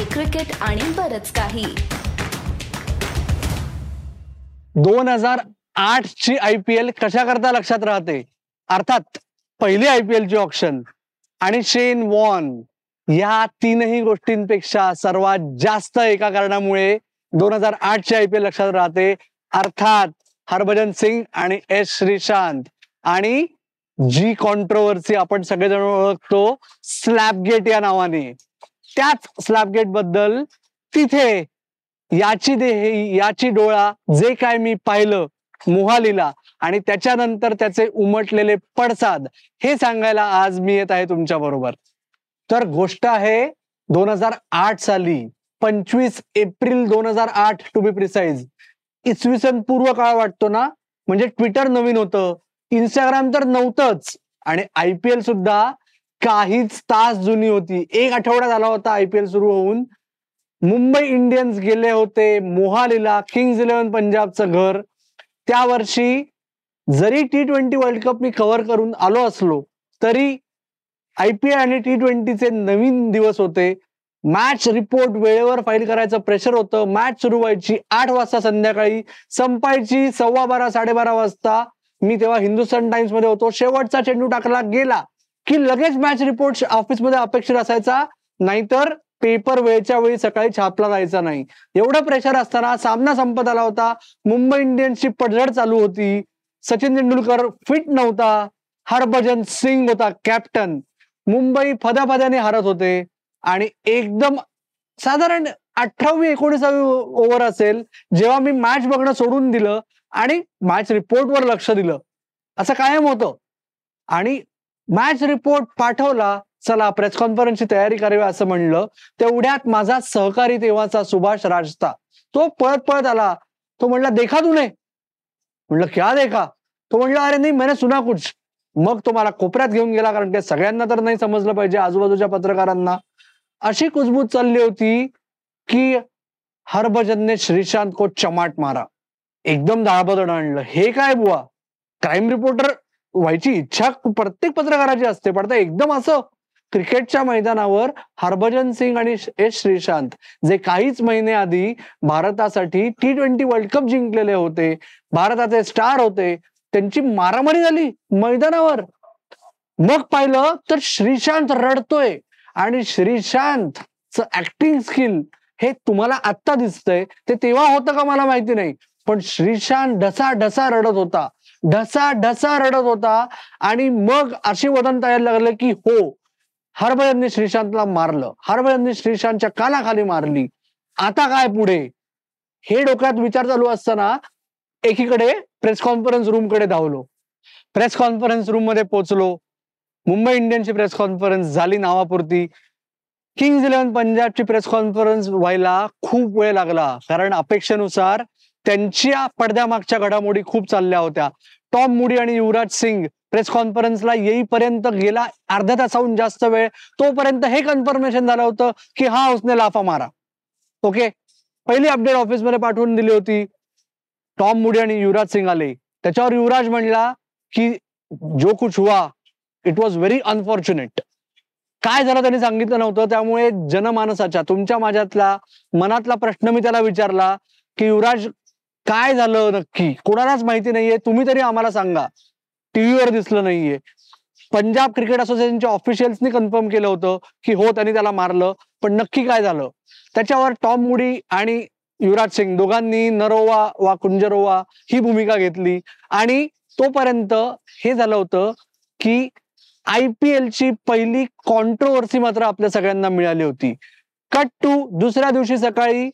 Hockey cricket आणि बरच काही. दोन हजार आठ ची आय पी एल कशा करता लक्षात राहते? अर्थात पहिली आय पी एलची ऑप्शन आणि शेन वॉन या तीनही गोष्टींपेक्षा सर्वात जास्त एका कारणामुळे दोन हजार आठ ची आय पी एल लक्षात राहते. अर्थात हरभजन सिंग आणि एस श्रीशांत आणि जी कॉन्ट्रोवर्सी आपण सगळेजण ओळखतो स्लॅबगेट या नावाने. त्याच स्लॅबगेटबद्दल तिथे याची देह याची डोळा जे काय मी पाहिलं मोहालीला आणि त्याच्यानंतर त्याचे उमटलेले पडसाद हे सांगायला आज मी येत आहे तुमच्या बरोबर. तर गोष्ट आहे दोन हजार आठ साली पंचवीस एप्रिल दोन हजार आठ टू बी प्रिसाइज इसवी सन पूर्व काळ वाटतो ना? म्हणजे ट्विटर नवीन होतं इंस्टाग्राम तर नव्हतंच आणि आय पी एल सुद्धा काहीच तास जुनी होती. एक आठवडा झाला होता आय पी एल सुरू होऊन. मुंबई इंडियन्स गेले होते. मोहालीला किंग्ज इलेव्हन पंजाबचं घर. त्या वर्षी जरी टी ट्वेंटी वर्ल्ड कप मी कव्हर करून आलो असलो तरी आय पी एल आणि टी ट्वेंटीचे नवीन दिवस होते. मॅच रिपोर्ट वेळेवर फाईल करायचं प्रेशर होतं. मॅच सुरू व्हायची आठ वाजता संध्याकाळी. संपायची सव्वा बारा साडेबारा वाजता मी तेव्हा हिंदुस्तान टाइम्समध्ये होतो. शेवटचा चेंडू टाकला गेला. की लगेच मॅच रिपोर्ट ऑफिसमध्ये अपेक्षित असायचा. नाहीतर पेपर वेळच्या वेळी सकाळी छापला जायचा नाही. एवढं प्रेशर असताना सामना संपत आला होता. मुंबई इंडियन्सची पडझड चालू होती. सचिन तेंडुलकर फिट नव्हता. हरभजन सिंग होता कॅप्टन मुंबई फदाफद्याने हरत होते. आणि एकदम साधारण अठरावी एकोणीसावी ओव्हर असेल जेव्हा मी मॅच बघणं सोडून दिलं आणि मॅच रिपोर्टवर लक्ष दिलं. असं कायम होतं. आणि मॅच रिपोर्ट पाठवला चला प्रेस कॉन्फरन्सची तयारी करावी असं म्हणलं. तेवढ्यात माझा सहकारी तेव्हाचा सुभाष राजता तो पळत पळत आला. तो म्हणला देखा तू म्हणलं क्या देखा? तो म्हणला अरे नाही मैंने सुना कुछ. मग तो मला कोपऱ्यात घेऊन गेला कारण ते सगळ्यांना तर नाही समजलं पाहिजे आजूबाजूच्या पत्रकारांना. अशी कुजबूज चालली होती की हरभजनने श्रीशांत को चमाट मारा. एकदम दाळबदड आणलं. हे काय बुवा? क्राईम रिपोर्टर व्हायची इच्छा प्रत्येक पत्रकाराची असते. पण एकदम असं क्रिकेटच्या मैदानावर हरभजन सिंग आणि एस श्रीशांत जे काहीच महिने आधी भारतासाठी टी ट्वेंटी वर्ल्ड कप जिंकलेले होते भारताचे स्टार होते त्यांची मारामारी झाली मैदानावर. मग पाहिलं तर श्रीशांत रडतोय आणि श्रीशांत ऍक्टिंग स्किल हे तुम्हाला आत्ता दिसतंय. ते तेव्हा होतं का मला माहिती नाही. पण श्रीशांत ढसा ढसा रडत होता. ढसा ढसा रडत होता. आणि मग अशी वदन तयार लागलं की हो हरभजनने श्रीशांतला मारलं. हरभजनने श्रीशांतच्या कानाखाली मारली. आता काय पुढे? हे डोक्यात विचार चालू असताना एकीकडे प्रेस कॉन्फरन्स रूमकडे धावलो. प्रेस कॉन्फरन्स रूममध्ये पोहोचलो. मुंबई इंडियन्सची प्रेस कॉन्फरन्स झाली नावापुरती. किंग्ज इलेव्हन पंजाबची प्रेस कॉन्फरन्स व्हायला खूप वेळ लागला. कारण अपेक्षेनुसार त्यांच्या पडद्यामागच्या घडामोडी खूप चालल्या होत्या. टॉम मुडी आणि युवराज सिंग प्रेस कॉन्फरन्सला येईपर्यंत गेला अर्ध्या तासाहून जास्त वेळ. तोपर्यंत हे कन्फर्मेशन झालं होतं की हा उसने लाफा मारा. ओके? पहिली अपडेट ऑफिसमध्ये पाठवून दिली होती. टॉम मुडी आणि युवराज सिंग आले. त्याच्यावर युवराज म्हणला की जो कुछ हुआ इट वॉज व्हेरी अनफॉर्च्युनेट काय झालं त्यांनी सांगितलं नव्हतं. त्यामुळे जनमानसाच्या तुमच्या माझ्यातला मनातला प्रश्न मी त्याला विचारला की युवराज काय झालं नक्की? कोणालाच माहिती नाहीये. तुम्ही तरी आम्हाला सांगा. टीव्हीवर दिसलं नाहीये. पंजाब क्रिकेट असोसिएशनच्या ऑफिशियल्सनी कन्फर्म केलं होतं की हो त्यांनी त्याला मारलं पण नक्की काय झालं? त्याच्यावर टॉम मुडी आणि युवराज सिंग दोघांनी नरोवा वा कुंजरोवा ही भूमिका घेतली. आणि तोपर्यंत हे झालं होतं की आय पी एलची पहिली कॉन्ट्रोवर्सी मात्र आपल्या सगळ्यांना मिळाली होती. कट टू दुसऱ्या दिवशी सकाळी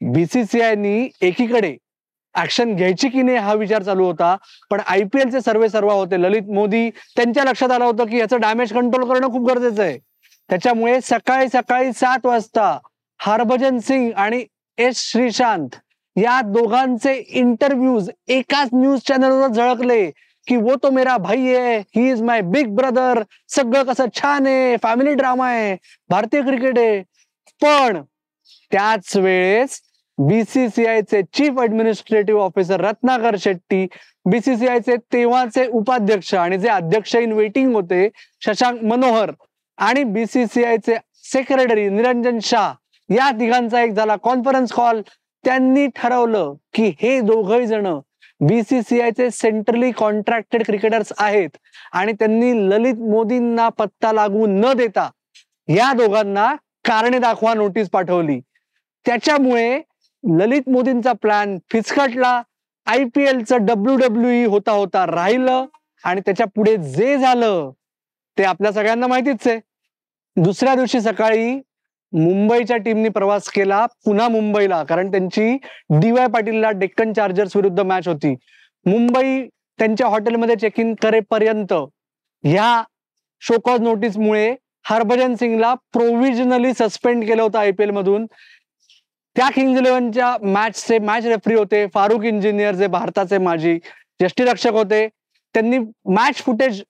बीसीसीआयनी एकीकडे ऍक्शन घ्यायची की नाही हा विचार चालू होता. पण आय पी एलचे सर्वे सर्व होते. ललित मोदी त्यांच्या लक्षात आलं होतं की याचं डॅमेज कंट्रोल करणं खूप गरजेचं आहे. त्याच्यामुळे सकाळी सकाळी सात वाजता हरभजन सिंग आणि एस श्रीशांत या दोघांचे इंटरव्ह्यूज एकाच न्यूज चॅनलवर झळकले की वो तो मेरा भाई आहे he is my big brother सगळं कसं छान आहे फॅमिली ड्रामा आहे भारतीय क्रिकेट आहे. पण त्याच वेळेस बीसीसीआयचे chief administrative officer Ratnakar Shetty बीसीसीआयचे तेव्हाचे उपाध्यक्ष आणि जे अध्यक्ष इन वेटिंग होते शशांक मनोहर आणि बीसीसीआयचे सेक्रेटरी निरंजन शाह या तिघांचा एक झाला कॉन्फरन्स कॉल त्यांनी ठरवलं की हे दोघही जण बीसीसीआयचे सेंट्रली कॉन्ट्रॅक्टेड क्रिकेटर्स आहेत आणि त्यांनी ललित मोदींना पत्ता लागू न देता या दोघांना कारणे दाखवा नोटीस पाठवली. त्याच्यामुळे ललित मोदींचा प्लॅन फिचकटला आय पी एलचं डब्ल्यू डब्ल्यू ई होता होता राहिलं आणि त्याच्या पुढे जे झालं ते आपल्या सगळ्यांना माहितीच आहे. दुसऱ्या दिवशी सकाळी मुंबईच्या टीमनी प्रवास केला पुन्हा मुंबईला कारण त्यांची डी वाय पाटीलला डेक्कन चार्जर्स विरुद्ध मॅच होती. मुंबई त्यांच्या हॉटेलमध्ये चेक इन करेपर्यंत ह्या शोकॉज नोटीसमुळे हरभजन सिंगला प्रोव्हिजनली सस्पेंड केलं होतं आयपीएल मधून. त्या किंग्ज इलेव्हनच्या मॅचचे मॅच रेफरी होते फारुख इंजिनियर जे भारताचे माजी यष्टीरक्षक होते त्यांनी मॅच फुटेज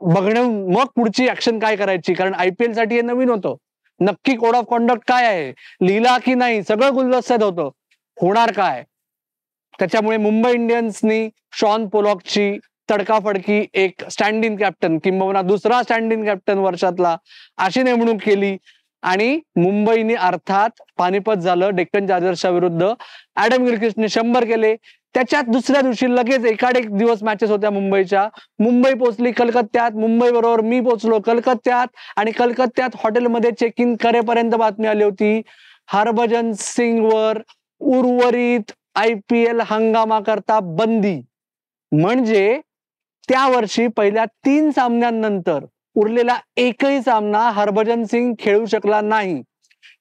बघण्या मग पुढची ऍक्शन काय करायची? कारण आयपीएलसाठी हे नवीन होतं. नक्की कोड ऑफ कॉन्डक्ट काय आहे? लिहिला की नाही? सगळं गुलदस्त्यात होतं. होणार काय? त्याच्यामुळे मुंबई इंडियन्सनी शॉन पोलॉकची तडकाफडकी एक स्टँड इन कॅप्टन किंबहुना दुसरा स्टँड इन कॅप्टन वर्षातला अशी नेमणूक केली. आणि मुंबईने अर्थात पानिपत झालं. डेक्कन चार्जर्सच्या विरुद्ध ऍडम गिलक्रिस्टने शंभर केले. त्याच्यात दुसऱ्या दिवशी लगेच एकाड एक दिवस मॅचेस होत्या मुंबईच्या. मुंबई पोहोचली कलकत्त्यात. मुंबई बरोबर मी पोहोचलो कलकत्त्यात. आणि कलकत्त्यात हॉटेलमध्ये चेक इन करेपर्यंत बातमी आली होती. हरभजन सिंगवर उर्वरित आय पी एल हंगामाकरता बंदी. म्हणजे त्या वर्षी पहिल्या तीन सामन्यांनंतर उरलेला एकही सामना हरभजन सिंग खेळू शकला नाही.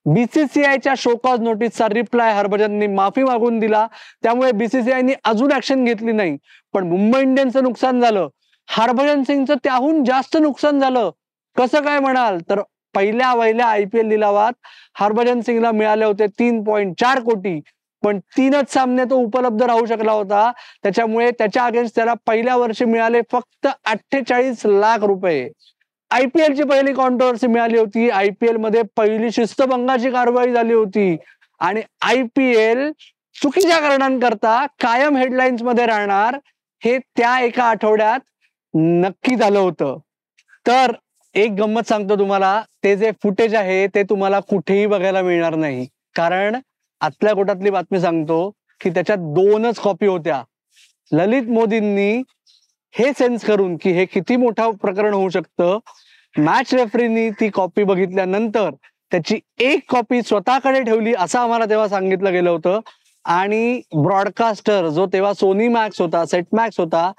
बीसीसीआयच्या शोकॉज नोटीसचा रिप्लाय हरभजननी माफी मागून दिला. त्यामुळे बीसीसीआयनी अजून ऍक्शन घेतली नाही. पण मुंबई इंडियन्सचं नुकसान झालं. हरभजन सिंगचं त्याहून जास्त नुकसान झालं. कसं काय म्हणाल? तर पहिल्या वहिल्या आय पी एल लिलावात हरभजन सिंगला मिळाले होते तीन पॉईंट चार कोटी. पण तीनच सामने तो उपलब्ध राहू शकला होता. त्याच्यामुळे त्याच्या अगेन्स्ट त्याला पहिल्या वर्षी मिळाले फक्त अठ्ठेचाळीस लाख रुपये. आयपीएल ची पहिली कॉन्ट्रोवर्सी मिळाली होती. आयपीएलमध्ये पहिली शिस्तभंगाची कारवाई झाली होती. आणि आयपीएल चुकीच्या कारणांकरता कायम हेडलाईन्समध्ये राहणार हे त्या एका आठवड्यात नक्की झालं होतं. तर एक गंमत सांगतो तुम्हाला ते जे फुटेज आहे ते तुम्हाला कुठेही बघायला मिळणार नाही. कारण आतल्या कोटातली बातमी सांगतो की त्याच्यात दोनच कॉपी होत्या. ललित मोदींनी हे सेन्स करून की हे किती मोठं प्रकरण होऊ शकतं मॅच रेफरीनी ती कॉपी बघितल्यानंतर त्याची एक कॉपी स्वतःकडे ठेवली असं आम्हाला तेव्हा सांगितलं गेलं होतं. आणि ब्रॉडकास्टर जो तेव्हा सोनी मॅक्स होता सेट मॅक्स होता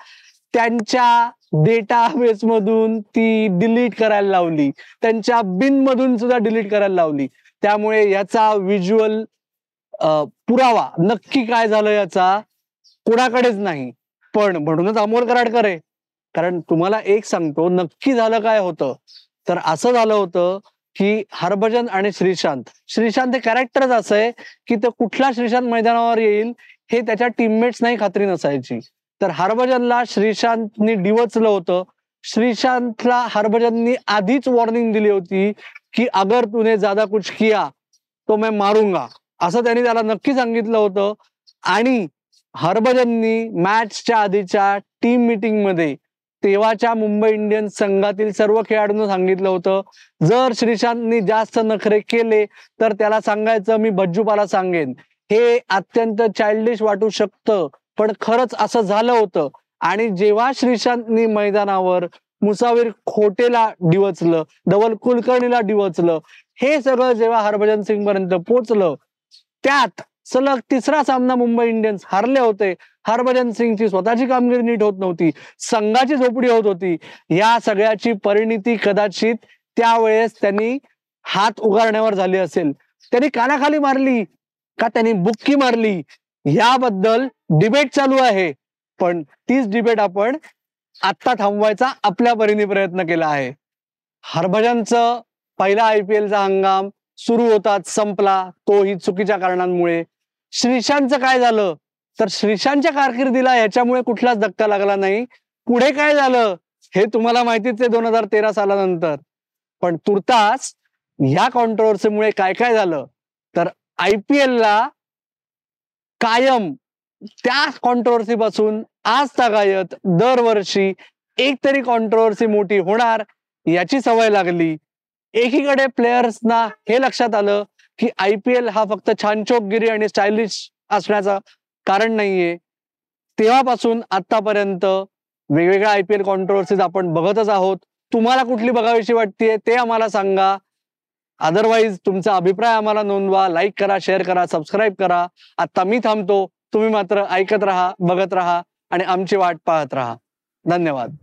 त्यांच्या डेटा बेस मधून ती डिलीट करायला लावली. त्यांच्या बिन मधून सुद्धा डिलीट करायला लावली. त्यामुळे याचा व्हिज्युअल पुरावा नक्की काय झालं याचा कोणाकडेच नाही. पण म्हणूनच अमोल कराडकर आहे. कारण तुम्हाला एक सांगतो नक्की झालं काय होतं? तर असं झालं होतं की हरभजन आणि श्रीशांत. श्रीशांत हे कॅरेक्टरच असं आहे की तो कुठला श्रीशांत मैदानावर येईल हे त्याच्या टीममेट्स नाही खात्री नसायची. तर हरभजनला श्रीशांतनी डिवचलं होतं. श्रीशांतला हरभजननी आधीच वॉर्निंग दिली होती की अगर तुने ज्यादा कुछ किया तो मैं मारूंगा. असं त्यांनी त्याला नक्की सांगितलं होतं. आणि हरभजननी मॅचच्या आधीच्या टीम मीटिंगमध्ये तेव्हाच्या मुंबई इंडियन्स संघातील सर्व खेळाडूंना सांगितलं होतं. जर श्रीशांतनी जास्त नखरे केले तर त्याला सांगायचं मी भज्जूपाला सांगेन. हे अत्यंत चाइल्डिश वाटू शकतं पण खरंच असं झालं होतं. आणि जेव्हा श्रीशांतनी मैदानावर मुसावीर खोटेला डिवचलं धवल कुलकर्णीला डिवचलं हे सगळं जेव्हा हरभजन सिंग पर्यंत पोचलं त्यात सलग तिसरा सामना मुंबई इंडियन्स हारले होते. हरभजन सिंगची स्वतःची कामगिरी नीट होत नव्हती. संघाची झोपडी होत होती. या सगळ्याची परिणिती कदाचित त्यावेळेस त्यांनी हात उगारण्यावर झाली असेल. त्यांनी कानाखाली मारली का त्यांनी बुक्की मारली? याबद्दल डिबेट चालू आहे. पण तीच डिबेट आपण आत्ता थांबवायचा आपल्या परीने प्रयत्न केला आहे. हरभजनचं पहिला आय पी एलचा हंगाम सुरू होताच संपला. तोही चुकीच्या कारणांमुळे. श्रीशांतचं काय झालं? तर श्रीशांतच्या कारकिर्दीला याच्यामुळे कुठलाच धक्का लागला नाही. पुढे काय झालं हे तुम्हाला माहितीच आहे दोन हजार तेरा सालानंतर. पण तुर्तास ह्या कॉन्ट्रोवर्सीमुळे काय काय झालं? तर आय पी ला कायम त्या कॉन्ट्रोवर्सी पासून आज तागायत दरवर्षी एक तरी कॉन्ट्रोवर्सी मोठी होणार याची सवय लागली. एकीकडे प्लेयर्सना हे लक्षात आलं की आय पी एल हा फक्त छानचोकगिरी आणि स्टायलिश असण्याचा कारण नाहीये. तेव्हापासून आतापर्यंत वेगवेगळ्या आय पी एल कॉन्ट्रोवर्सीज आपण बघतच आहोत. तुम्हाला कुठली बघावीशी वाटतेय ते आम्हाला सांगा. अदरवाईज तुमचा अभिप्राय आम्हाला नोंदवा लाईक करा शेअर करा सबस्क्राईब करा. आता मी थांबतो. तुम्ही मात्र ऐकत राहा बघत राहा आणि आमची वाट पाहत राहा. धन्यवाद.